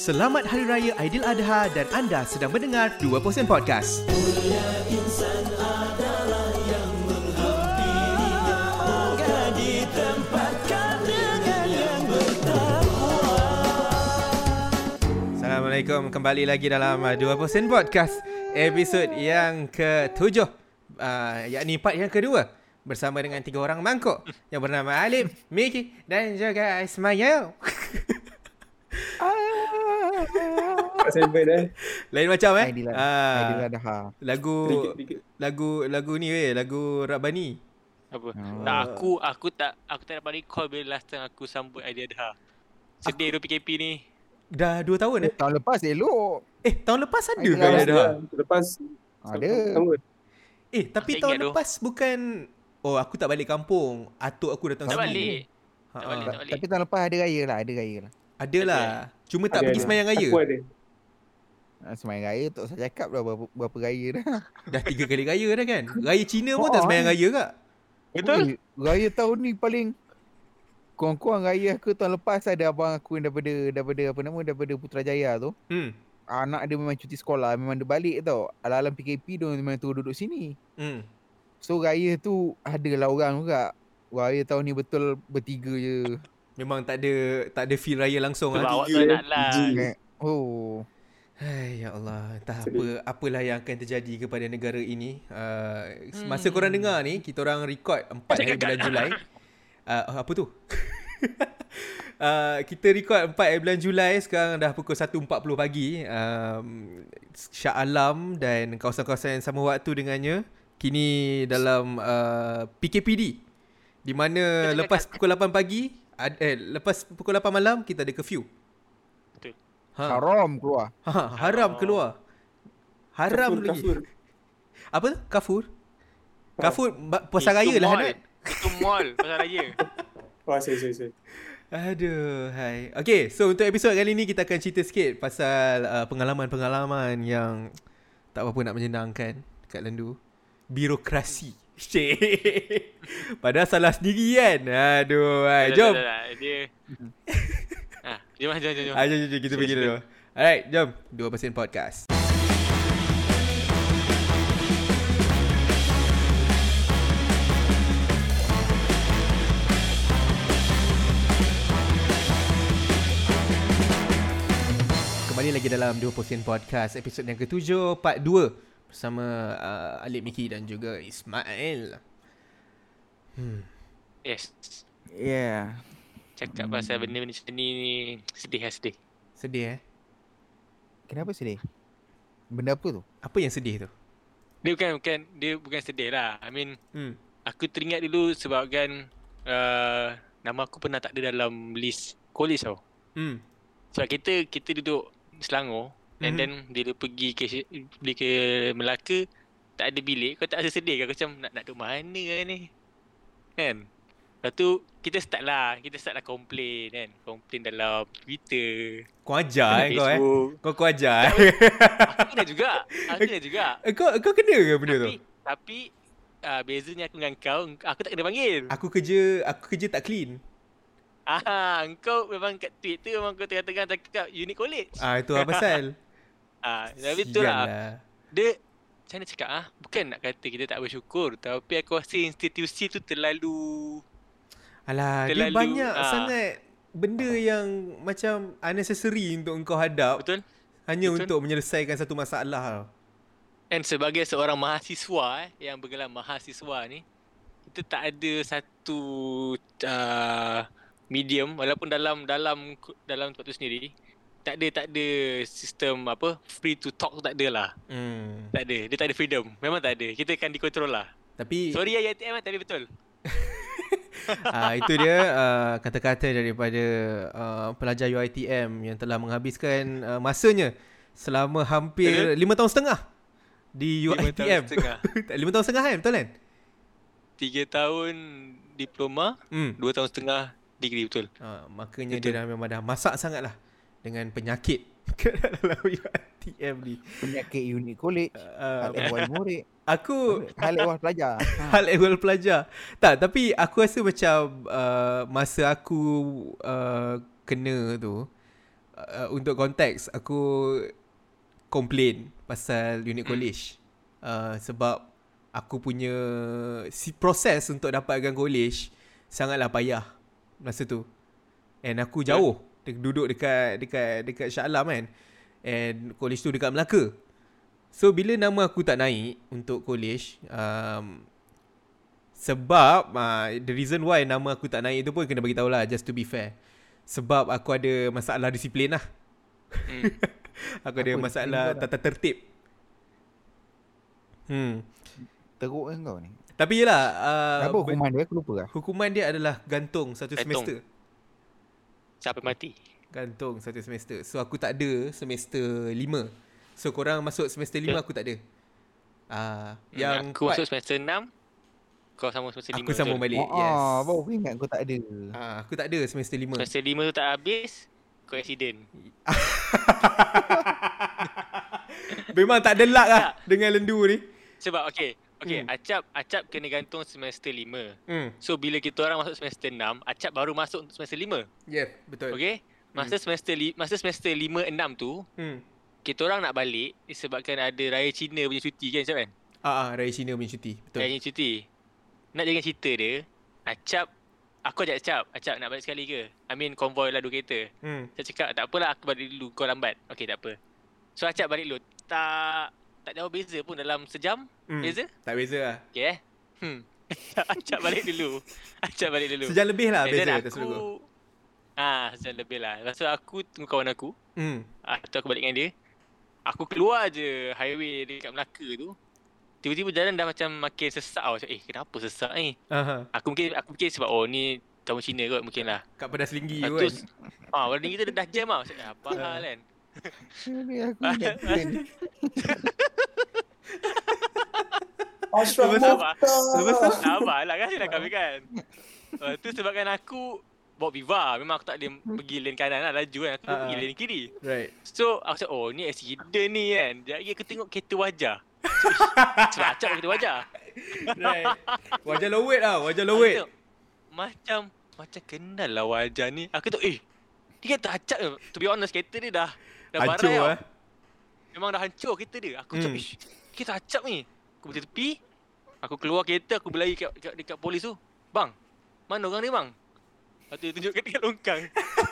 Selamat Hari Raya Aidiladha dan anda sedang mendengar 2% Podcast. Assalamualaikum. Kembali lagi dalam uh, 2% Podcast Episod yang ke-7 uh, Yakni part yang kedua Bersama dengan tiga orang mangkuk Yang bernama Alif, Miki dan juga Ismail Sampai dah. Lain macam eh Aidil Ah, Aidil Adha. Lagu. Lagu Lagu ni weh Lagu Rabbani Oh. Apa? Tak aku aku tak aku tak dapat recall bila last time aku sambut idea dah. Sedih tu PKP ni. Dah 2 tahun eh Tahun lepas elok. Eh tahun lepas ada Aidil ke Adha. Aidiladha? Lepas Ada. Sama. Eh tapi Tak tahun ingat tu. lepas bukan Oh aku tak balik kampung Atuk aku datang Tak sini. balik. Ha, Tak balik, ha. tak balik. Tapi tahun lepas ada raya lah, ada raya lah. Ada lah Cuma tak Ada, pergi ada. semayang raya Aku ada. Ah, Semain raya tak usah cakap dah berapa, berapa raya dah. Dah tiga kali raya dah kan Raya Cina pun Oh, tak semayang raya kak Betul? Raya tahun ni paling kurang-kurang raya aku tahun lepas ada abang aku yang daripada daripada apa nama daripada Putrajaya tu. Hmm Anak dia memang cuti sekolah, memang dia balik tau. Alam-alam PKP dia memang turun duduk sini. Hmm So raya tu adalah orang juga. Raya tahun ni betul bertiga je. Memang tak ada Tak ada feel raya langsung Sebab lah awak tak nak lah. tiga. Oh. Hai, ya Allah, entah Sedih. apa apalah yang akan terjadi kepada negara ini. Uh, masa Hmm. korang dengar ni, kita orang record 4 hari bulan Julai. Uh, apa tu? uh, kita record 4 hari bulan Julai sekarang dah pukul 1.40 pagi. Um, Shah Alam dan kawasan-kawasan yang sama waktu dengannya kini dalam uh, PKPD. Di mana lepas pukul 8 pagi, ad, eh lepas pukul 8 malam kita ada curfew. Betul. Ha. Haram keluar. Ha, haram keluar. Haram Kafur, lagi. kafur. Apa tu? Kafur? Kafur Itu raya lah. Hanat. Itu mall pasal raya. Wah, saya, saya, saya. Aduh, hai. Okay, so untuk episod kali ni kita akan cerita sikit pasal uh, pengalaman-pengalaman yang tak apa-apa nak menyenangkan kat Lendu. Birokrasi. Cik. Padahal salah sendiri kan. Aduh, hai. Jom. Dia Ah, jom jom jom. jom. Ah, jom, jom, jom, kita pergi dulu. Alright, jom. 2% podcast. Kembali lagi dalam 2% podcast episod yang ketujuh part 2 bersama uh, Alip Miki dan juga Ismail. Hmm. Yes. Yeah. Cakap pasal benda-benda macam ni ni sedih lah sedih. Sedih eh? Kenapa sedih? Benda apa tu? Apa yang sedih tu? Dia bukan bukan dia bukan sedih lah. I mean Hmm. aku teringat dulu sebabkan uh, nama aku pernah tak ada dalam list college tau. Hmm. Sebab kita kita duduk Selangor and Mhm. then bila pergi ke pergi ke Melaka tak ada bilik kau tak rasa sedih ke Kau macam nak nak duduk mana kan ni kan Lepas tu kita start lah kita start lah complain kan complain dalam Twitter Kau ajar eh kau eh. Kau kau ajar eh. aku kena juga aku kena juga Eh, kau kau kena ke benda tu? tapi tapi uh, bezanya aku dengan kau aku tak kena panggil Aku kerja aku kerja tak clean. ah kau memang kat Twitter memang kau tengah-tengah cakap unique college Ah itu apa pasal? ah tapi tu lah Sial dia macam mana cakap ah bukan nak kata kita tak bersyukur tapi aku rasa institusi tu terlalu Alah, dia Terlalu, banyak ah. sangat benda yang macam unnecessary untuk engkau hadap betul hanya betul. untuk menyelesaikan satu masalah. and sebagai seorang mahasiswa eh yang bergelar mahasiswa ni kita tak ada satu uh, medium walaupun dalam dalam dalam tempat tu sendiri tak ada tak ada sistem apa free to talk tu tak ada lah Hmm. tak ada dia tak ada freedom memang tak ada kita akan dikontrol lah Tapi sorry ya ITM tapi betul ah itu dia uh, kata-kata daripada uh, pelajar UiTM yang telah menghabiskan uh, masanya selama hampir lima tahun setengah di Lima tahun UiTM. setengah. Tak, Lima tahun setengah kan? Betul kan? Tiga tahun diploma Hmm. dua tahun setengah degree betul Ha, makanya Betul. dia dah memang dah masak sangat lah dengan penyakit kat dalam UiTM ni. Penyakit unit college. Uh, Hal ehwal murid. aku Hal ehwal pelajar. Ha. hal ehwal pelajar. Tak, tapi aku rasa macam uh, masa aku uh, kena tu uh, untuk konteks aku complain pasal unit college. Uh, sebab aku punya si proses untuk dapatkan college sangatlah payah masa tu. And aku jauh de- duduk dekat dekat dekat Shah Alam kan. And college tu dekat Melaka. So bila nama aku tak naik untuk college um, sebab uh, the reason why nama aku tak naik tu pun kena bagi tahu lah just to be fair. Sebab aku ada masalah disiplin lah. Hmm. Aku ada Apa masalah kau tata tertib. Hmm. Teruk kan kau ni. Tapi yelah uh, Apa hukuman dia aku lupa lah. hukuman dia adalah gantung satu Gantung. semester. Siapa mati? Gantung satu semester. So aku tak ada semester lima. So korang masuk semester lima Okay. aku tak ada. Ah, uh, Hmm, yang aku masuk semester 6 Kau sama semester 5 aku sambung balik. Oh, yes. ah, baru aku ingat kau tak ada. Ah, aku tak ada semester lima. Semester 5 tu tak habis Kau accident Memang tak ada luck lah dengan lendu ni. Sebab okay Okay Hmm. Acap Acap kena gantung semester 5 Hmm. So bila kita orang masuk semester 6 Acap baru masuk untuk semester 5 Yeah, betul. Okay Masa semester li, masa semester 5 6 tu Hmm. kita orang nak balik disebabkan ada raya Cina punya cuti kan Acap kan? Ah, ah, Raya Cina punya cuti. Betul. Raya Cina cuti. Nak jangan cerita dia, Acap aku ajak Acap, Acap nak balik sekali ke? I mean convoy lah dua kereta. Hmm. Saya cakap tak apalah aku balik dulu kau lambat. Okey tak apa. So Acap balik dulu. Tak tak jauh beza pun dalam sejam hmm. beza. Tak beza lah. Okey eh. Hmm. Acap balik dulu. Acap balik dulu. Sejam lebih lah And then beza tak aku Ah, sejam lebih lah. Lepas tu aku tunggu kawan aku. Hmm. Ah, tu aku balik dengan dia. Aku keluar je highway dekat Melaka tu. Tiba-tiba jalan dah macam makin sesak tau. Macam, eh kenapa sesak ni? Aha. Aku mungkin aku fikir sebab oh ni kamu Cina kot mungkin lah. Kat pedas linggi tu tu kan. ah warning kita dah jam tau. Macam, "Eh, apa Ah. hal kan? Ni aku. Ashraf tu- Mokhtar. lepas tu- Sabarlah kan kami kan. Lepas tu sebabkan aku bawa Viva. Memang aku tak boleh pergi lane kanan lah laju kan. Aku Ah, pergi ah. lane kiri. Right. So aku cakap oh ni accident ni kan. Jadi aku tengok kereta wajah. Sebab acap kereta wajah. Right. Wajah low weight lah. Wajah low weight. Macam Macam kenal lah wajah ni Aku tu eh Dia kata acap ke To be honest kereta dia dah Dah Hancur barai lah. Memang dah hancur kereta dia Aku Hmm. ish Kereta acap ni. Aku berhenti tepi. Aku keluar kereta Aku berlari kat, kat, dekat polis tu. Bang Mana orang ni bang? Lepas tu dia tunjukkan dekat longkang.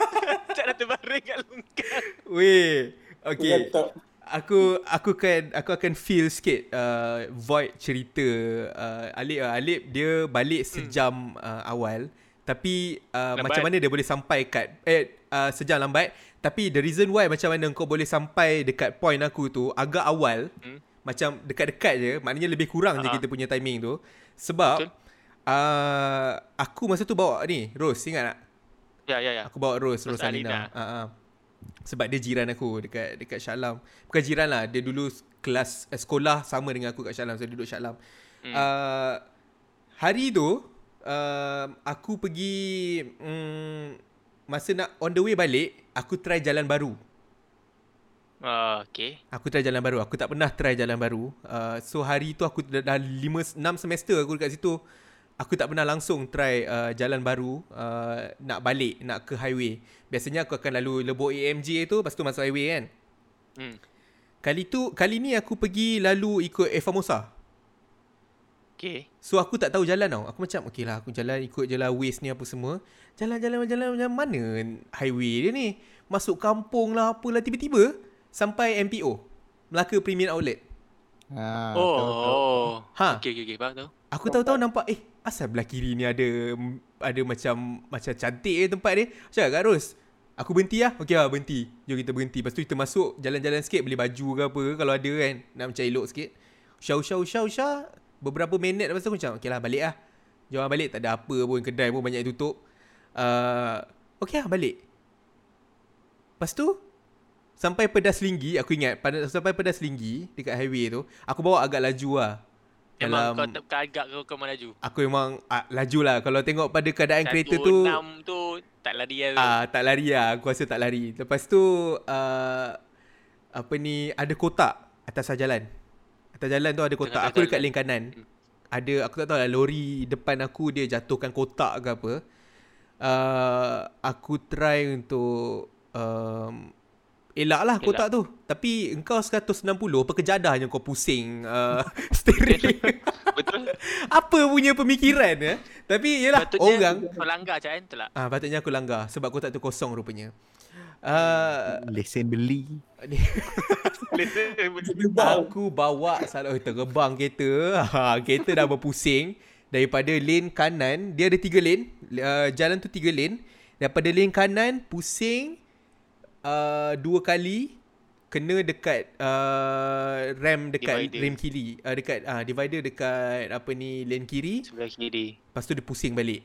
Acap dah terbaring kat longkang. Weh. Okay. Aku aku kan aku akan feel sikit uh, void cerita. Uh, Alip uh, Alip dia balik sejam uh, awal. Tapi uh, Lambat. macam mana dia boleh sampai kat eh uh, sejam lambat. Tapi the reason why macam mana kau boleh sampai dekat point aku tu agak awal Hmm. Macam dekat-dekat je maknanya lebih kurang je Ah. kita punya timing tu sebab Betul. uh, aku masa tu bawa ni Rose ingat tak Ya ya ya Aku bawa Rose, Rose Rose Alina. Alina. Ah. Sebab dia jiran aku dekat dekat Shah Alam. Bukan jiran lah, dia dulu kelas eh, sekolah sama dengan aku kat Shah Alam. So duduk Shah Alam. Hmm. Uh, hari tu uh, aku pergi um, masa nak on the way balik, aku try jalan baru. Ah, Okay Aku try jalan baru. Aku tak pernah try jalan baru. Uh, so hari tu aku dah, dah 5 6 semester aku dekat situ. Aku tak pernah langsung try uh, jalan baru uh, nak balik nak ke highway. Biasanya aku akan lalu lebok AMG tu lepas tu masuk highway kan. hmm. Kali tu kali ni aku pergi lalu ikut Evamosa. Okay So aku tak tahu jalan tau. Aku macam okey lah aku jalan ikut je lah waste ni apa semua. Jalan-jalan jalan macam mana highway dia ni. Masuk kampung lah apalah tiba-tiba sampai MPO. Melaka Premium Outlet. Ha, Oh, tahu, tahu. oh. Ha. Okay okay okay Faham tahu Aku tahu-tahu nampak eh asal belah kiri ni ada ada macam macam cantik je tempat dia. Cakap kat Ros. Aku berhenti lah. Okey lah berhenti. Jom kita berhenti. Lepas tu kita masuk jalan-jalan sikit beli baju ke apa ke kalau ada kan. Nak macam elok sikit. Usah-usah usah-usah. Beberapa minit lepas tu aku macam okey lah balik lah. Jom lah balik. Tak ada apa pun. Kedai pun banyak yang tutup. Uh, okey lah balik. Lepas tu sampai pedas linggi aku ingat pada sampai pedas linggi dekat highway tu aku bawa agak laju lah. Memang Dalam- kau tak agak kau, kau melaju Aku memang ah, laju lah. Kalau tengok pada keadaan kereta tu 1.6 tu tak lari lah tu. ah, Tak lari lah. Aku rasa tak lari. Lepas tu uh, Apa ni Ada kotak Atas jalan. Atas jalan tu ada kotak. Tengah Aku dekat lane kanan. Hmm. Ada Aku tak tahu lah Lori depan aku Dia jatuhkan kotak ke apa. Uh, Aku try untuk um, Elak lah kotak tu. Tapi engkau 160 perkejadahnya kau pusing uh, steering. Betul? Apa punya pemikiran ya? Tapi yelah Patutnya orang kau langgar macam kan? Betul tak? ah patutnya aku langgar sebab kotak tu kosong rupanya. Uh, Lesen beli. aku bawa salah oh, terbang kereta. Ha, kereta dah berpusing daripada lane kanan, dia ada tiga lane. Uh, jalan tu tiga lane. Daripada lane kanan pusing uh, dua kali kena dekat uh, rem dekat Divider. rem kiri uh, dekat uh, divider dekat apa ni lane kiri Sebelah kiri. Lepas tu dia pusing balik.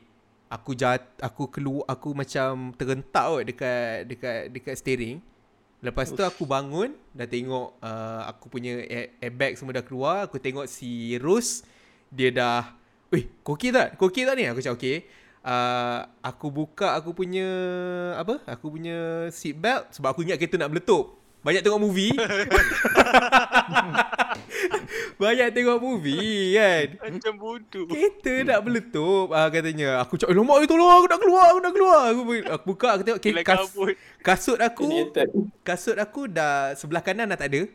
Aku jat, aku keluar, aku macam terentak kot dekat dekat dekat steering. Lepas tu aku bangun, dah tengok uh, aku punya air, airbag semua dah keluar. Aku tengok si Rose, dia dah, Weh, kau okey tak? Kau okey tak ni? Aku cakap okey. Uh, aku buka aku punya, apa? Aku punya seat belt sebab aku ingat kereta nak meletup. Banyak tengok movie. Banyak tengok movie kan. Macam bodoh. Kereta nak meletup ah katanya. Aku cakap, "Alamak, itu tolong aku nak keluar, aku nak keluar." Aku, aku buka aku tengok okay, kas, kasut aku, kasut aku dah sebelah kanan dah tak ada.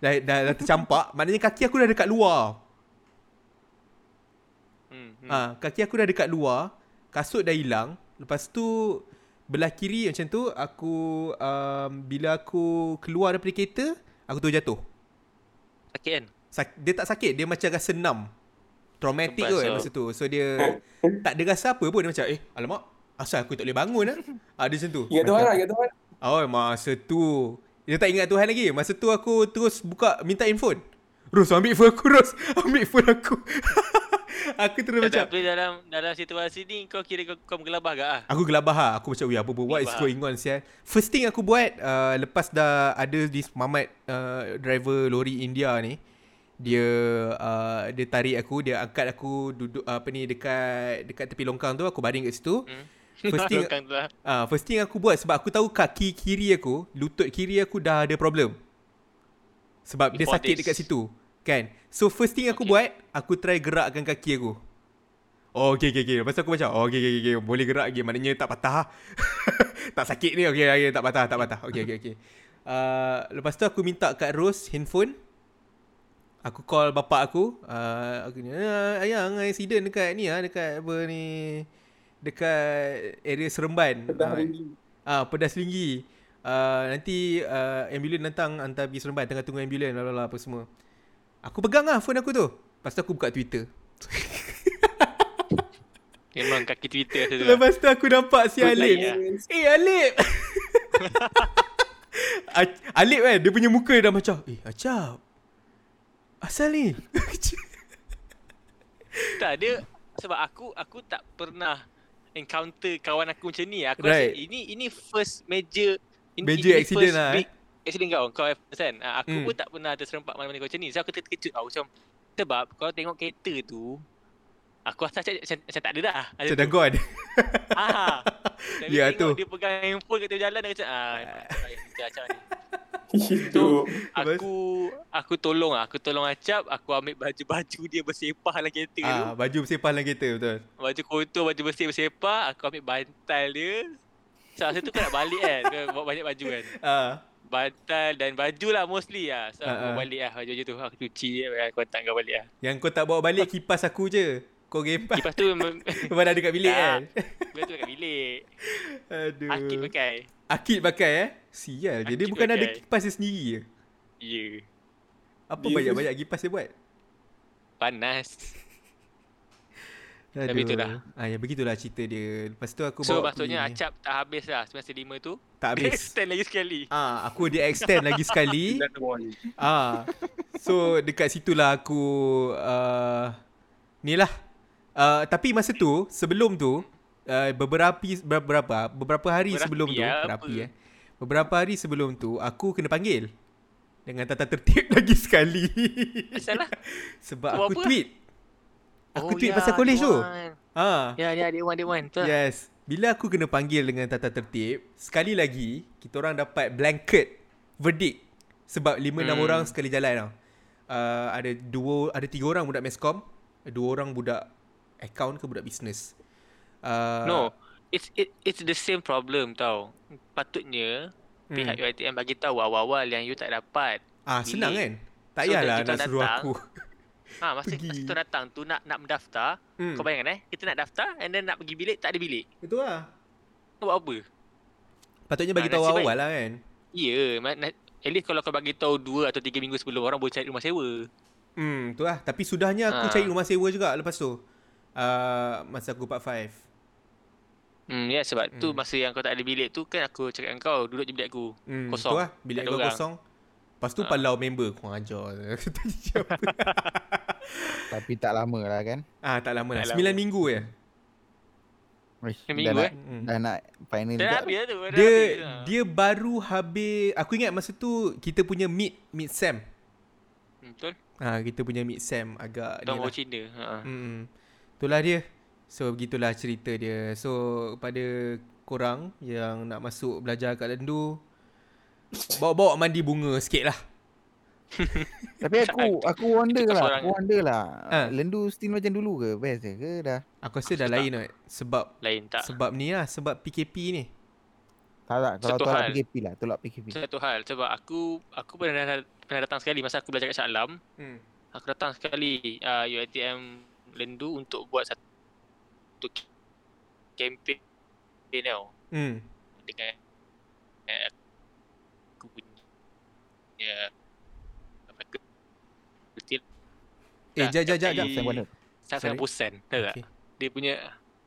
Dah dah, dah tercampak, maknanya kaki aku dah dekat luar. Hmm, hmm. Ah, kaki aku dah dekat luar, kasut dah hilang. Lepas tu belah kiri macam tu aku um, bila aku keluar daripada kereta, aku tu jatuh. Sakit kan? Sak- dia tak sakit, dia macam rasa enam. Traumatic Lepas kot tu- masa tu. So dia tak ada rasa apa pun dia macam eh alamak asal aku tak boleh bangun ah. Ah dia macam tu. Ingat Tuhan lah, ingat Tuhan. Oh masa tu dia tak ingat Tuhan lagi. Masa tu aku terus buka minta handphone. Ros ambil phone aku Ros. Ambil phone aku. aku terus macam Tapi dalam dalam situasi ni kau kira kau, kau menggelabah gak ah? Aku gelabah lah. Aku macam, weh apa what is Gelabah. going on sial. First thing aku buat, uh, lepas dah ada this mamat uh, driver lori India ni, dia uh, dia tarik aku, dia angkat aku duduk uh, apa ni dekat dekat tepi longkang tu, aku baring kat situ. Hmm. First thing. Ah, uh, first thing aku buat sebab aku tahu kaki kiri aku, lutut kiri aku dah ada problem. Sebab dia Before sakit this. dekat situ. Kan? So first thing aku Okay. buat, aku try gerakkan kaki aku. Oh, okay, okay, okay. Lepas tu aku macam, oh, okay, okay, okay. Boleh gerak lagi. Maknanya tak patah. tak sakit ni. Okay, okay, tak patah, tak patah. Okay, okay, okay. Uh, lepas tu aku minta kat Rose handphone. Aku call bapak aku. Uh, aku ni, "Ah, ayang, accident dekat ni ah, dekat apa ni. Dekat area Seremban. Ah, tinggi. Ah, pedas tinggi. Uh, nanti uh, ambulans datang hantar pergi Seremban tengah tunggu ambulans apa semua. Aku pegang lah phone aku tu. Lepas tu aku buka Twitter. Memang kaki Twitter tu. lah. Lepas tu aku nampak si Good Alip. Eh Alip. A- Alip kan dia punya muka dah macam eh acap. Asal ni? Tak dia sebab aku aku tak pernah encounter kawan aku macam ni. Aku Right. rasa ini ini first major Major ini accident first lah, eh. Accident kau kau first kan. Ah, Aku Hmm. pun tak pernah terserempak mana-mana kau macam ni. So aku terkejut tau macam sebab kalau tengok kereta tu Aku rasa macam, macam, macam tak ada dah. Ada Macam tu. dah gone. Ah. Tapi Ya, tengok tu. dia pegang handphone kat tengah jalan dia macam ah macam macam ni. Itu. Aku aku tolong ah, aku tolong Acap, aku ambil baju-baju dia bersepah dalam kereta tu. ah, baju bersepah dalam kereta betul. Baju kotor, baju bersih bersepah, aku ambil bantal dia. So, masa tu kau nak balik kan, kau bawa banyak baju kan. Ah, Bantal dan baju lah mostly lah. So, Ah, aku bawa balik lah baju-baju tu. Aku cuci kan, kontak kau balik lah. yang kau tak bawa balik kipas aku je. Kau gempas. Kipas tu memang ada dekat bilik kan? Kipas tu kat bilik. Aduh. Akid pakai. Akid pakai eh? Sial je. Dia Akid bukan ada pakai. kipas dia sendiri je. Ya. Yeah. Apa Dia- banyak-banyak kipas dia buat? Panas. Aduh. Tapi itulah. Ah, ya begitulah cerita dia. Lepas tu aku So, bawa maksudnya pergi- Acap tak habis lah semester 5 tu. tak Dia habis. extend lagi sekali. Ah, aku dia extend lagi sekali. Ah. So dekat situlah aku uh, ni lah. Uh, tapi masa tu sebelum tu uh, beberapa beberapa beberapa hari Berapi sebelum tu apa? berapi eh. Beberapa hari sebelum tu aku kena panggil dengan tata tertib lagi sekali. Asal lah. Sebab Buat aku apa? tweet. Aku Oh, tweet ya, pasal college tu. Ha. Ya, dia adik Wan, adik Wan. Betul. Yes. Bila aku kena panggil dengan tata tertib, sekali lagi kita orang dapat blanket verdict sebab 5 6 Hmm. orang sekali jalan tau. Uh, ada dua ada tiga orang budak meskom, dua orang budak account ke budak business. Uh, No, it's it, it's the same problem tau. Patutnya pihak UiTM bagi tahu awal-awal yang you tak dapat. Ah, Bilik. senang kan? Tak So, payahlah kita nak suruh datang, aku. Ha, masa, Pergi. masa tu datang tu nak nak mendaftar, Hmm. kau bayangkan eh, kita nak daftar and then nak pergi bilik, tak ada bilik. Itu lah. Kau buat apa? Patutnya bagi Ah, tahu nasib baik. awal lah kan. Ya, na- at least kalau kau bagi tahu 2 atau 3 minggu sebelum orang boleh cari rumah sewa. Hmm, tu lah. Tapi sudahnya aku Ah. cari rumah sewa juga lepas tu. Uh, masa aku part 5. Hmm, ya sebab tu Hmm. masa yang kau tak ada bilik tu kan aku cakap dengan kau duduk je bilik aku. Hmm, Kosong. Tu lah. Bilik kau orang. kosong. Lepas tu Ah. palau member kau ajar. Tapi tak lama lah kan. ah, tak lama lah. Tak 9 lama. minggu je. Yang dah minggu nak, eh? Hmm. dah nak final Dah juga. habis lah tu. dah Dia habis lah. dia baru habis aku ingat masa tu kita punya mid mid sem. Hmm, Betul? Ha kita punya mid sem agak ni Tuan lah. bawa Cina. Ha. Hmm. Itulah dia. So begitulah cerita dia. So pada korang yang nak masuk belajar kat Lendu bawa-bawa mandi bunga sikit lah. Tapi aku aku wonder lah, aku wonder lah. Ha. Lendu still macam dulu ke? Best ke dah? Aku rasa dah lain kot. Sebab Lain tak? sebab ni lah sebab PKP ni. Tak tak, kalau Satu tolak hal. PKP lah, tolak PKP. Satu hal sebab aku aku pernah pernah datang sekali masa aku belajar kat Shah Alam. Hmm. Aku datang sekali uh, UiTM Lendu untuk buat satu campaign tau Hmm. dengan uh, aku punya apa ke betul Eh, jap, jap, jap, jap. Sen mana? Saya bosan tahu tak Okay. dia punya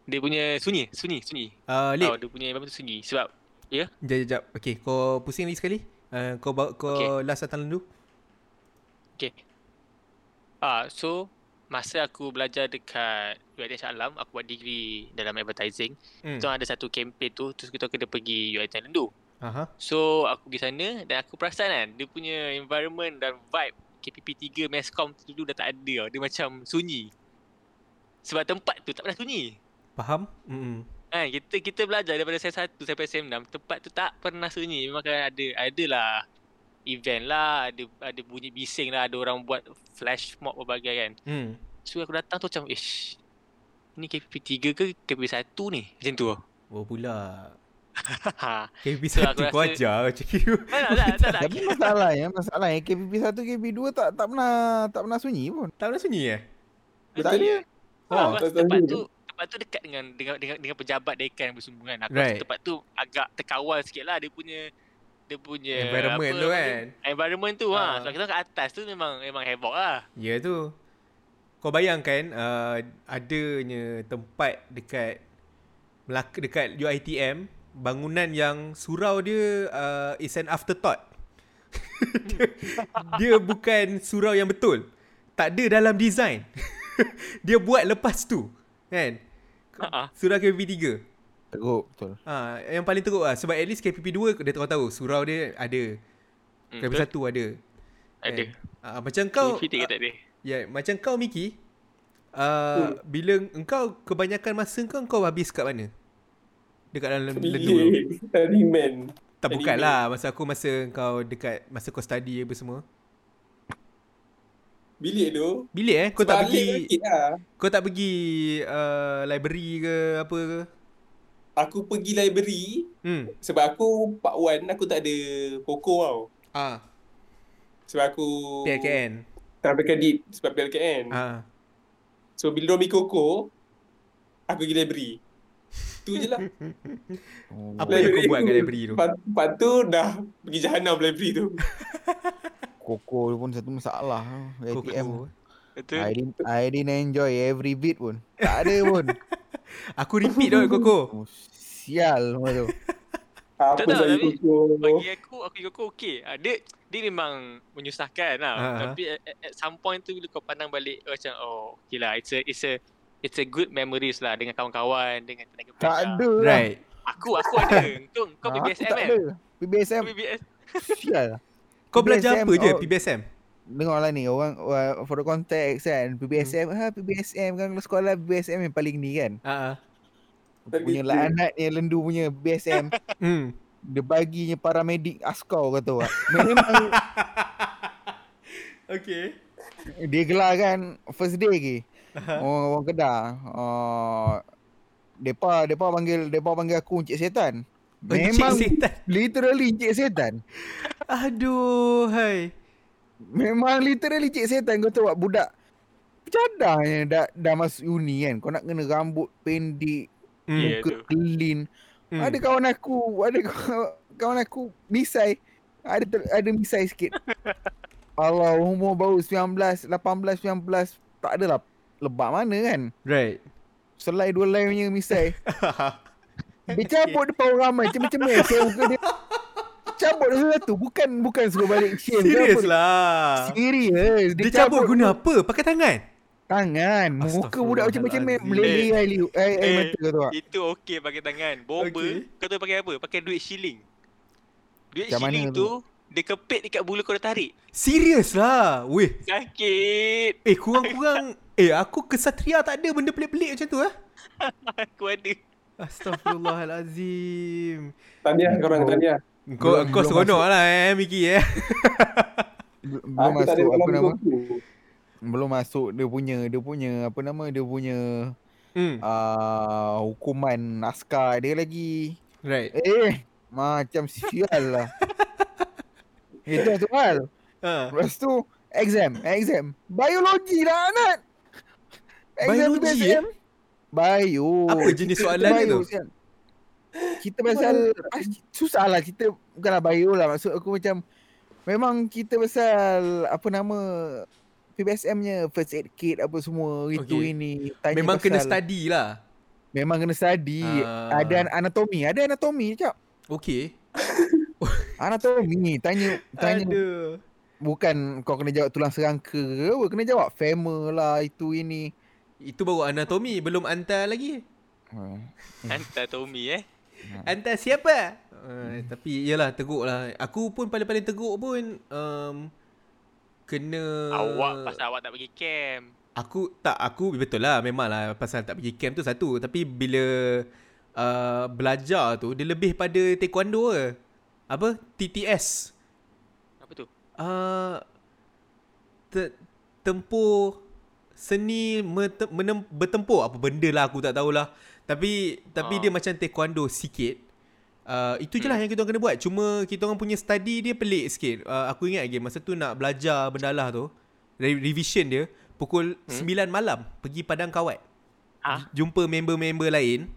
dia punya sunyi sunyi sunyi Uh, tahu Lip, dia punya apa tu sunyi sebab jap, jap, jap. Okay, kau pusing lagi sekali. Uh, kau bawa, kau Okay. last datang Lendu. Okay. Ah, so masa aku belajar dekat UiTM Shah Alam, aku buat degree dalam advertising. Hmm. So ada satu campaign tu, terus kita kena pergi UiTM Lendu. Aha. So aku pergi sana dan aku perasan kan dia punya environment dan vibe KPP 3 Mescom tu dulu dah tak ada tau. Dia macam sunyi. Sebab tempat tu tak pernah sunyi. Faham? Hmm. Kan kita kita belajar daripada sem 1 sampai sem 6 tempat tu tak pernah sunyi. Memang kan ada adalah event lah, ada ada bunyi bising lah, ada orang buat flash mob berbagai kan. Hmm. So aku datang tu macam ish. Ni KPP 3 ke KPP 1 ni? Macam tu. Oh pula. Ha. KP So, satu aku kau rasa- ajar macam tu. Tak tak tak tak. tak. Tapi masalahnya, masalahnya KPP 1, KPP 2 tak tak pernah tak pernah sunyi pun. Tak pernah sunyi eh? Tak ada. Oh, Oh, tak tempat tu tempat tu dekat dengan dengan dengan, dengan pejabat dekan bersumber kan. Aku Right. rasa tempat tu agak terkawal sikit lah dia punya dia punya Environment apa tu kan. dia? Environment tu Ah. ha. Sebab kita kat atas tu memang memang havoc lah. Ya tu. Kau bayangkan uh, adanya tempat dekat Melaka dekat UiTM bangunan yang surau dia uh, is an afterthought. dia, dia bukan surau yang betul. Tak ada dalam design. dia buat lepas tu. Kan? Surau KPP 3. Teruk betul. Ha, yang paling teruk lah. Sebab at least KPP 2 dia tahu tahu surau dia ada. Hmm, KPP 1 betul? ada. Ada. Ha, macam kau KPP tiga tak ada. Ya, macam kau Miki, uh, bila engkau kebanyakan masa kau kau habis kat mana? Dekat dalam lendu tu. Man. Tak bukan lah masa aku masa kau dekat masa kau study apa semua. Bilik tu. Bilik eh kau tak pergi lah. kau tak pergi uh, library ke apa ke? Aku pergi library Hmm. sebab aku part 1 aku tak ada koko tau. Ah, Sebab aku PLKN. tak ambil kredit sebab PLKN. Ah. So bila dorang ambil koko, aku pergi library. Tu je lah. Oh. Apa yang kau buat kat library tu? Lepas, tu dah pergi jahanam library tu. Koko pun satu masalah. ATM. Betul? I didn't, I didn't enjoy every bit pun. Tak ada pun. Aku repeat tau Koko. Oh, sial semua tu. Apa Tak tahu, tapi koko. Bagi aku, aku koko okey. Ah, dia, dia memang menyusahkan lah. Ah, ah. Tapi at, at, some point tu bila kau pandang balik oh, macam oh okay lah. It's a, it's a, it's a good memories lah dengan kawan-kawan, dengan tenaga Tak belajar. ada lah. Right. Aku, aku ada. Kau, kau Aku PBSM tak kan? ada. PBSM Kau PBS. sial. Kau belajar PBSM, apa je oh. PBSM? Dengar lah ni orang uh, for the context kan PBSM ha PBSM kan sekolah PBSM yang paling ni kan Ah. ah. punya laknat yang lendu punya PBSM Hmm. dia baginya paramedik askau kata orang memang Okay. dia gelar kan first day lagi orang orang Kedah uh, depa depa panggil depa panggil aku encik setan Encik Memang setan. literally Encik Setan. Aduh, hai. Memang literally Encik Setan kau tahu budak Cadahnya dah, dah masuk uni kan Kau nak kena rambut pendek Hmm. Ya, Muka tu. clean Hmm. Ada kawan aku Ada kawan, kawan aku Misai Ada ter, ada misai sikit Allah umur baru 19 18 19 Tak adalah Lebak mana kan Right. Selai dua lain punya misai Dia cabut depan orang ramai Macam-macam ni Share muka dia Cabut dia satu Bukan bukan suruh balik Serius lah. Serius Dia cabut guna apa? Pakai tangan? Tangan Muka budak macam-macam ni Astaghfirullahalazim. Meleleh air liu Air, air Eh, mata kau tahu Itu okey pakai tangan. Bomba, Okey. kau tahu pakai apa? Pakai duit shilling. Duit Macam shilling tu? tu, dia kepit dekat bulu kau dah tarik. Serius lah. Weh. Sakit. Eh, kurang-kurang. eh, aku kesatria tak ada benda pelik-pelik macam tu eh. Aku ada. Astagfirullahalazim. Tahniah korang, tahniah. Kau Belum- kau belum seronok lah eh Miki eh. Belum Aku masuk apa nama buku. Belum masuk dia punya Dia punya Apa nama Dia punya Hmm. uh, Hukuman askar dia lagi Right. Eh Macam sial lah Itu soal Ha. Lepas tu Exam Exam Biologi lah anak Biologi, BSM Bio Apa jenis Kita- soalan bio, tu? sial. Kita pasal ah, Susah lah kita Bukanlah bio lah Maksud aku macam Memang kita pasal Apa nama PBSM-nya First aid kit Apa semua Itu Okay. ini tanya Memang kena pasal- study lah. Memang kena study Ah. Ada anatomi Ada anatomi cak Okay. Anatomi Tanya Tanya Aduh. Bukan kau kena jawab tulang serangka ke apa. Kena jawab femur lah Itu ini Itu baru anatomi, belum antar lagi. Hmm. Hantar Tommy eh. Antar siapa? Uh, tapi iyalah teruk lah. Aku pun paling-paling teruk pun um, kena Awak pasal awak tak pergi camp. Aku tak aku betul lah memang lah pasal tak pergi camp tu satu tapi bila uh, belajar tu dia lebih pada taekwondo ke. Apa? TTS. Apa tu? Uh, te, tempur seni menem, bertempur apa benda lah aku tak tahulah. Tapi tapi Ah. dia macam taekwondo sikit. Uh, itu je lah Hmm. yang kita orang kena buat. Cuma kita orang punya study dia pelik sikit. Uh, aku ingat lagi masa tu nak belajar bendalah tu. Re- revision dia pukul Hmm. 9 malam pergi padang kawat. Ha? Jumpa member-member lain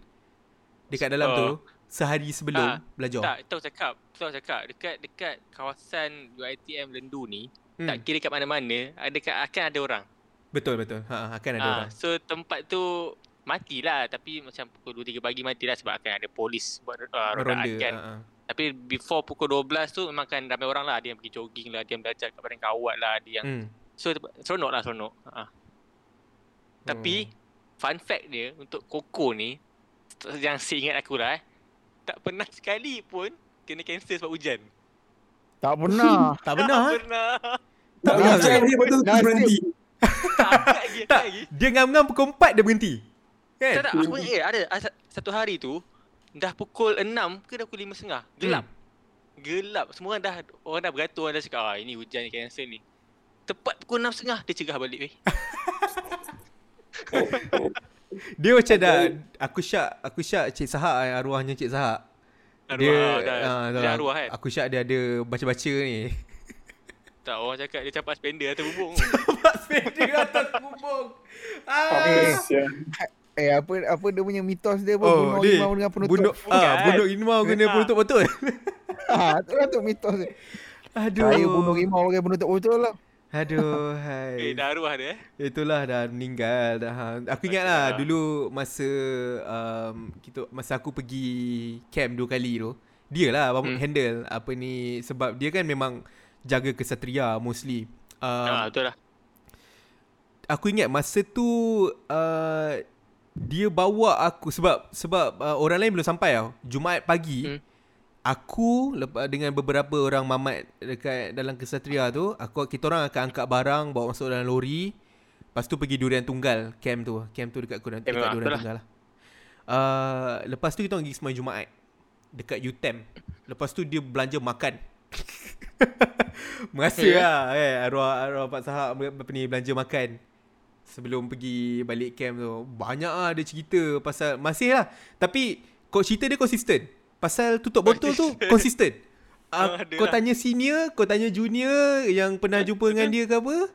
dekat dalam Oh. tu sehari sebelum Tak, belajar. Tak, tahu cakap. Tahu cakap dekat dekat kawasan UiTM Lendu ni, Hmm. tak kira kat mana-mana, ada akan ada orang. Betul betul. Ha akan ada Ah, orang. So tempat tu matilah tapi macam pukul 2 3 pagi matilah sebab akan ada polis buat uh, rodaan Ronda. kan. Ha, ha. Tapi before pukul 12 tu memang akan ramai orang lah. Ada yang pergi jogging lah, ada yang belajar kat padang kawat lah, ada yang Hmm. so seronok lah seronok. Ha. Tapi Oh. fun fact dia untuk Koko ni yang saya ingat aku lah eh, tak pernah sekali pun kena cancel sebab hujan. Tak pernah Tak benar ha? pernah. Tak Tak benar. hujan dia lepas tu Nasib. berhenti. Tak lagi, Tak. lagi. Dia ngam-ngam pukul 4 dia berhenti. Kan? Tak tak, aku ingat eh, ada satu hari tu dah pukul 6 ke dah pukul 5.30. Gelap. Gelap. Semua orang dah orang dah beratur orang dah cakap ah ini hujan ni cancel ni. Tepat pukul 6.30 dia cegah balik weh. Dia macam dah aku syak aku syak Cik Sahak eh, arwahnya Cik Sahak. Dia Arwah, dah, ah, dia dah, arwah kan. Aku syak dia ada baca-baca ni. Tak orang cakap dia campak spender atas bubung. Pak sepeda atas bubung. Ah. Sia. Eh apa apa dia punya mitos dia apa Oh, Bunuh dia rimau dengan penutup bunuh ah Bukan. bunuh rimau guna Ah. penutup betul. ha, Tu lah tu mitos dia Aduh. Saya bunuh rimau pakai penutup betul lah Aduh, eh hai. dah arwah dia eh. Itulah dah meninggal dah. ha. Aku ingat lah dulu masa um, kita masa aku pergi camp dua kali tu. Dia lah. Hmm. handle apa ni sebab dia kan memang jaga kesatria mostly. Um, Ha betul lah. aku ingat masa tu uh, dia bawa aku sebab sebab uh, orang lain belum sampai tau. Jumaat pagi hmm. Aku lepas dengan beberapa orang mamat dekat dalam kesatria tu, aku kita orang akan angkat barang bawa masuk dalam lori. Lepas tu pergi Durian Tunggal camp tu. Camp tu dekat Durian, Eh, dekat memang, Durian lah. Tunggal lah. Uh, lepas tu kita orang pergi semai Jumaat dekat UTEM. Lepas tu dia belanja makan. Merasa lah eh, arwah, arwah Pak Sahab apa ni belanja makan sebelum pergi balik camp tu. Banyak lah dia cerita pasal masih lah. Tapi kau cerita dia konsisten. Pasal tutup botol tu konsisten. Oh, Uh, ada kau lah. tanya senior, kau tanya junior yang pernah jumpa dengan dia ke apa?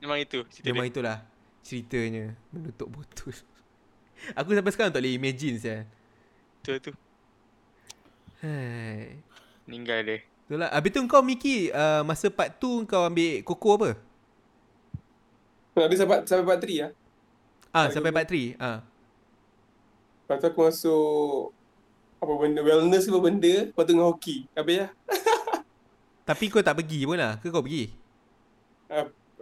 Memang itu. cerita Memang dia. itulah ceritanya menutup botol. Aku sampai sekarang tak boleh imagine saya. Betul tu. Hai. Meninggal dia. Betul lah. Habis tu kau Miki uh, masa part 2 kau ambil koko apa? Ada sampai, sampai part 3 lah. Ah Tak sampai kena. part 3. Ah. Lepas tu aku masuk apa benda, wellness ke apa benda. Lepas tu dengan hoki. Habis lah. Tapi kau tak pergi pun lah. Ke kau pergi?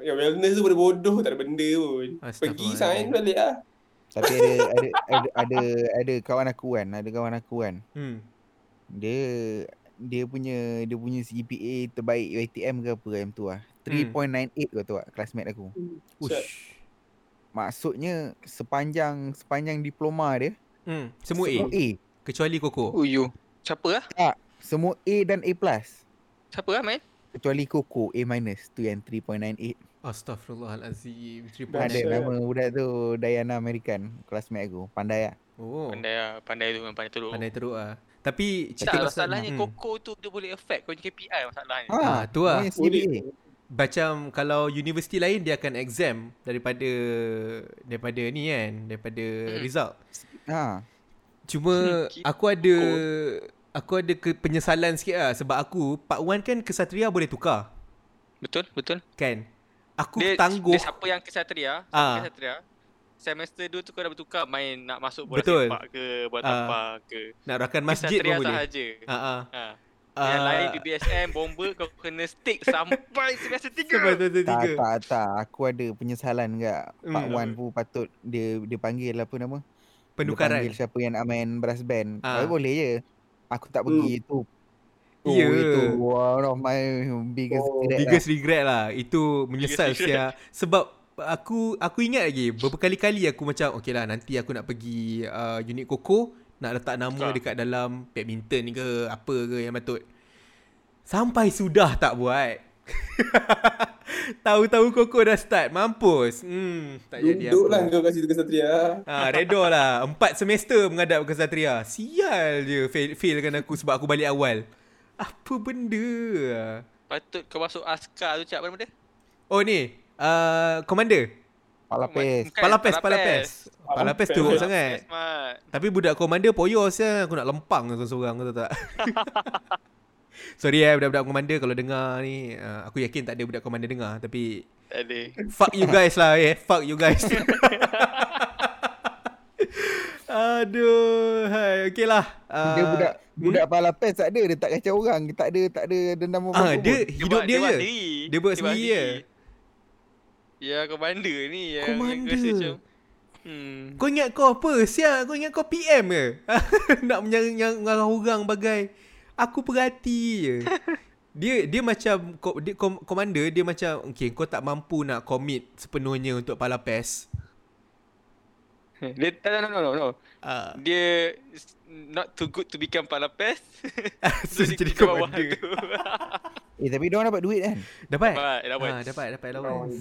Ya wellness tu benda bodoh. Tak ada benda pun. Pergi Astaghfirullah. sign balik lah. Tapi ada ada ada ada ada kawan aku kan, ada kawan aku kan. Hmm. Dia dia punya dia punya GPA terbaik UiTM ke apa time tu lah. 3.98 kau tahu tak classmate aku. Ush. Maksudnya sepanjang sepanjang diploma dia Hmm. Semua A. semua A. Kecuali koko. Uyu. Siapa lah? Semua A dan A+. Siapa lah, man? Kecuali Koko A minus tu yang 3.98. Astaghfirullahalazim. Ada Dahsyat. nama budak tu Diana American classmate aku. Pandai lah. Oh. Pandai lah. Pandai tu memang pandai teruk. Pandai teruk ah. Tapi Tak, cerita pasal masalahnya hmm. Koko tu dia boleh affect kau punya KPI masalahnya. Ah, tu lah. macam kalau universiti lain dia akan exam daripada daripada ni kan, daripada Hmm. result. Ha. Cuma Ki- aku ada aku ada ke penyesalan sikit lah sebab aku part 1 kan kesatria boleh tukar Betul, betul. kan. Aku Dia, tangguh dia siapa yang kesatria, siapa Ah. kesatria. Semester 2 tu kau dah bertukar main nak masuk bola Betul. sepak ke, buat Ah. apa ke. nak rakan masjid pun boleh. sahaja. Ha ah. Ha. Ah, Yang lain PBSM, bomba kau kena stick sampai semester 3. Sebab tu tu Tak, tiga. tak, tak. Aku ada penyesalan juga. Part Hmm. 1 pun patut dia dia panggil apa nama? Dia Penukaran. panggil siapa yang nak main brass band. Ah. Ah. boleh je. Aku tak pergi itu. Oh, Ya. itu one of my biggest Oh, regret Biggest regret lah. Itu menyesal sia. Sebab aku aku ingat lagi beberapa kali aku macam okey lah nanti aku nak pergi uh, unit koko nak letak nama Tukar. dekat dalam badminton ke apa ke yang patut. Sampai sudah tak buat. Tahu-tahu koko dah start mampus. Hmm, tak jadi Duduk lah kau kat situ kesatria. Ah, redor lah. Empat semester menghadap ke Satria. Sial je fail, failkan aku sebab aku balik awal. Apa benda? Patut kau masuk askar tu cak apa nama dia? Oh ni, uh, commander. Palapes. Palapes, palapes. Palapes teruk sangat. Tapi budak commander poyo saya aku nak lempang seorang-seorang kau tahu tak? Sorry eh budak-budak commander kalau dengar ni uh, aku yakin tak ada budak commander dengar tapi Tak ada. fuck you guys lah eh fuck you guys. Aduh, hai okey lah. Uh, Dia budak budak Palapes tak ada, dia tak kacau orang, dia tak ada tak ada dendam apa Ah, dia hidup dia, buat je. sendiri. Dia buat sendiri je. Ya, commander ni yang, rasa macam hmm. Kau ingat kau apa? Sial, kau ingat kau PM ke? Nak mengarang orang bagai aku perhati je. Dia dia macam ko- dia kom, komander dia macam okay kau tak mampu nak commit sepenuhnya untuk Palapes. Dia tak no, no, no, no. Uh, Dia not too good to become palapes. so dia jadi ke bawah komander. Eh tapi dia orang dapat duit kan? Dapat? Dapat, dapat. Ah, dapat dapat allowance.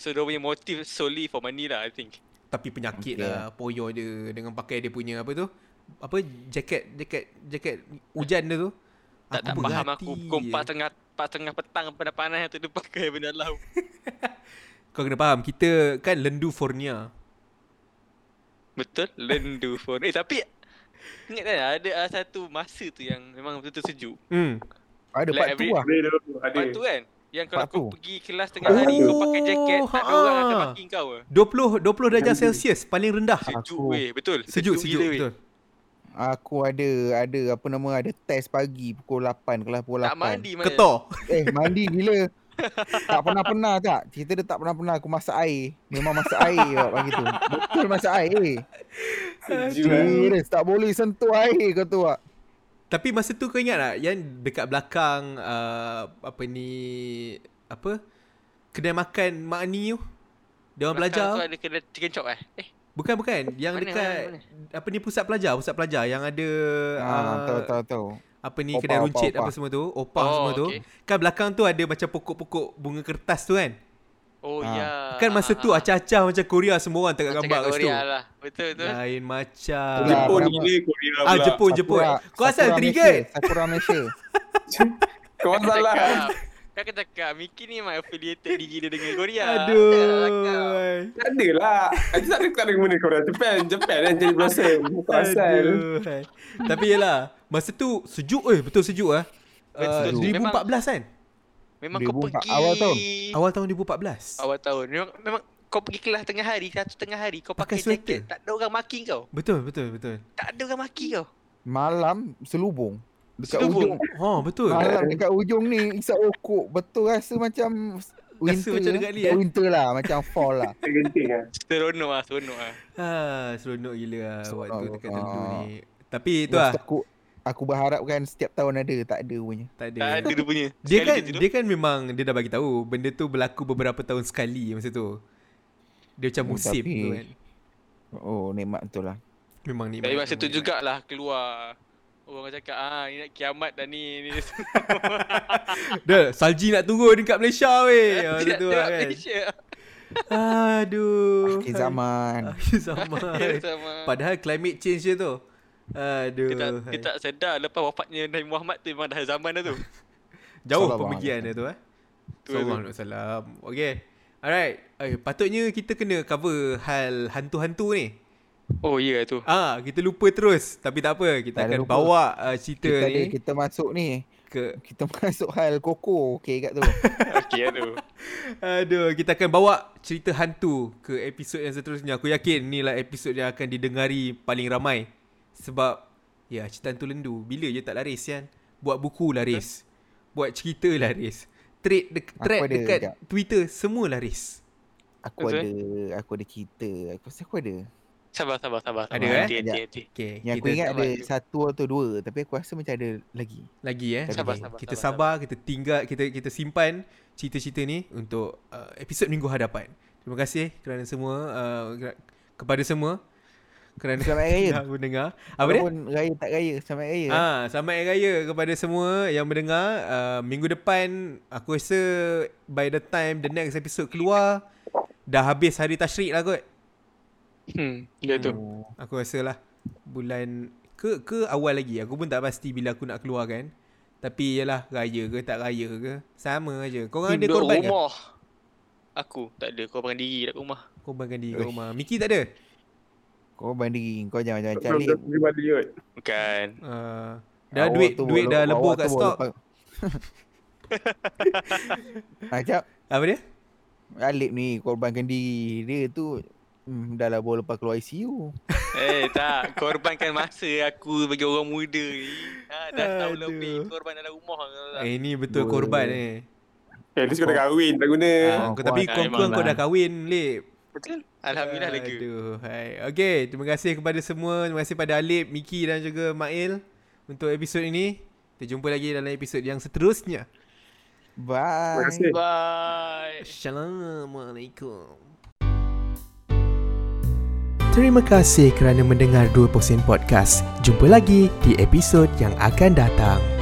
So dia punya motive solely for money lah I think. Tapi penyakit Okay. lah poyo dia dengan pakai dia punya apa tu? Apa jaket jaket jaket hujan dia tu. Tak tak faham aku pukul. 4 tengah 4 tengah petang pada panas tu dia pakai benda laut. Kau kena faham kita kan lendu Fornia. Betul? Lendu phone. Eh tapi ingat kan ada satu masa tu yang memang betul-betul sejuk. Hmm. Ada Like part every- 2 lah. Ada tu. Ada. Lepas tu kan yang kalau Part kau tu. pergi kelas tengah hari kau pakai jaket tak ada ha. orang akan maki kau ke. 20 20 darjah. Celsius paling rendah. Sejuk Aku- weh, betul. Sejuk sejuk weh. betul. Aku ada ada apa nama ada test pagi pukul 8 kelas pukul 8. Tak mandi mana. Ketor. Eh mandi gila. tak pernah-pernah tak. Cerita dia tak pernah-pernah aku masak air. Memang masak air buat pagi tu. Betul masak air. Sejuk. Serius tak boleh sentuh air kau tu tak. Tapi masa tu kau ingat tak yang dekat belakang uh, apa ni apa kedai makan Mak Ni tu? Dia orang belajar. Belakang tu ada kedai chicken chop eh? Eh, Bukan bukan, yang Mana, dekat mana, apa ni pusat pelajar, pusat pelajar yang ada Ah, uh, tahu tahu tahu. apa ni Opah, kedai runcit opah. apa semua tu, opah Oh, semua tu. okay. Kan belakang tu ada macam pokok-pokok bunga kertas tu kan. Oh Ah. ya. Kan masa tu acah-acah macam Korea semua orang tengah Macam gambar kat situ. Korea lah. Betul betul. Lain macam. Jepun gila Korea Ah pula. Jepun Jepun. Kau asal Sakura trigger? Malaysia, Sakura Malaysia. Kau salah. cakap, Kan aku cakap Miki ni memang affiliated diri dia dengan Korea. Aduh. Tak ada lah. Aku tak ada tak ada mana Korea. Japan. Japan kan jadi blossom. Kau asal. Tapi yelah Masa tu sejuk eh Betul sejuk ah. Uh, Betul. 2014 kan? Memang kau 2004 pergi awal tahun. Awal tahun 2014. Awal tahun. Memang memang kau pergi kelas tengah hari, satu tengah hari kau Pakai pakai, sweater. jaket, tak ada orang maki kau. Betul betul betul. Tak ada orang maki kau. Malam selubung. Dekat Selubung. ujung. Oh betul. Malam dekat ujung ni isap rokok. Betul rasa macam winter. macam dekat ni, eh? winter lah. Macam fall lah. Lah. Seronok ah, seronok ah. Ah, seronok gila lah waktu dekat tentu Ah. ni. Tapi tu lah. Aku, berharapkan setiap tahun ada. Tak ada punya. Tak ada. Tak ada dia punya. Dia Sekali kan tu. dia kan memang dia dah bagi tahu benda tu berlaku beberapa tahun sekali masa tu. Dia macam Hmm, musim tapi- tu kan. Oh nikmat betul lah. Memang ni. Tapi masa tu jugalah keluar Orang cakap ah ni nak kiamat dah ni ni. Dah, salji nak turun dekat Malaysia weh. Masa tu lah kan. Malaysia. Aduh. Akhir zaman. Akhir zaman. Sama. Padahal climate change je tu. Aduh. Dia tak, dia tak sedar lepas wafatnya Nabi Muhammad tu memang dah zaman dah tu. Jauh pemikiran dia tu eh. Tu Sallallahu alaihi wasallam. Okay. Alright. Eh, patutnya kita kena cover hal hantu-hantu ni. Oh ya yeah, tu. Ah, kita lupa terus. Tapi tak apa, kita Tak ada akan lupa. bawa uh, cerita Kita ada, ni kita masuk ni. ke Kita masuk hal koko. Okay kat tu. Okey tu. Aduh, kita akan bawa cerita hantu ke episod yang seterusnya. Aku yakin ni lah episod yang akan didengari paling ramai. Sebab ya, cerita hantu lendu bila je tak laris kan. Buat buku laris. Buat cerita laris. Trade thread ada, dekat sekejap. Twitter semua laris. Aku Betul? ada aku ada cerita. Aku rasa aku ada. Sabar sabar sabar. Ada, sabar. eh? Nanti nanti nanti. Okay, Yang aku ingat ada sabar. satu atau dua. Tapi aku rasa macam ada lagi. lagi eh. Sabar, sabar, kita sabar, sabar, kita tinggal, kita kita simpan cerita-cerita ni untuk uh, episod minggu hadapan. Terima kasih kerana semua uh, kepada semua kerana Selamat Raya. dah mendengar. Apa dia? Walaupun raya tak raya. Selamat Raya. Ah, selamat Hari Raya kepada semua yang mendengar. Uh, minggu depan aku rasa by the time the next episode keluar dah habis hari tasyrik lah kot. Hmm, dia tu. Oh. Aku rasa lah bulan ke ke awal lagi. Aku pun tak pasti bila aku nak keluar kan. Tapi yalah raya ke tak raya ke sama aja. Kau orang ada korban ke? Aku tak ada korban diri kat rumah. Korbankan diri kat Uish. rumah. Miki tak ada? Kau banding. Kau jangan jangan cari. kot. Bukan. Uh, dah duit duit dah lebur kat stok. Macam Apa dia? Alip ni korbankan diri dia tu hmm, dah lah baru lepas keluar ICU. eh tak, korbankan masa aku bagi orang muda ni. Ha, dah tahu lebih korban dalam rumah. Eh ni betul Dua. korban ni. Eh, at least kau dah kahwin. Tak guna. Ah, Oh, kau tapi kau Ah, kau dah kahwin, Lip. Betul? Alhamdulillah lega. Aduh, hai. Okay, terima kasih kepada semua. Terima kasih pada Alip, Miki dan juga Mail untuk episod ini. Kita jumpa lagi dalam episod yang seterusnya. Bye. Bye. Assalamualaikum. Terima kasih kerana mendengar 2% Podcast. Jumpa lagi di episod yang akan datang.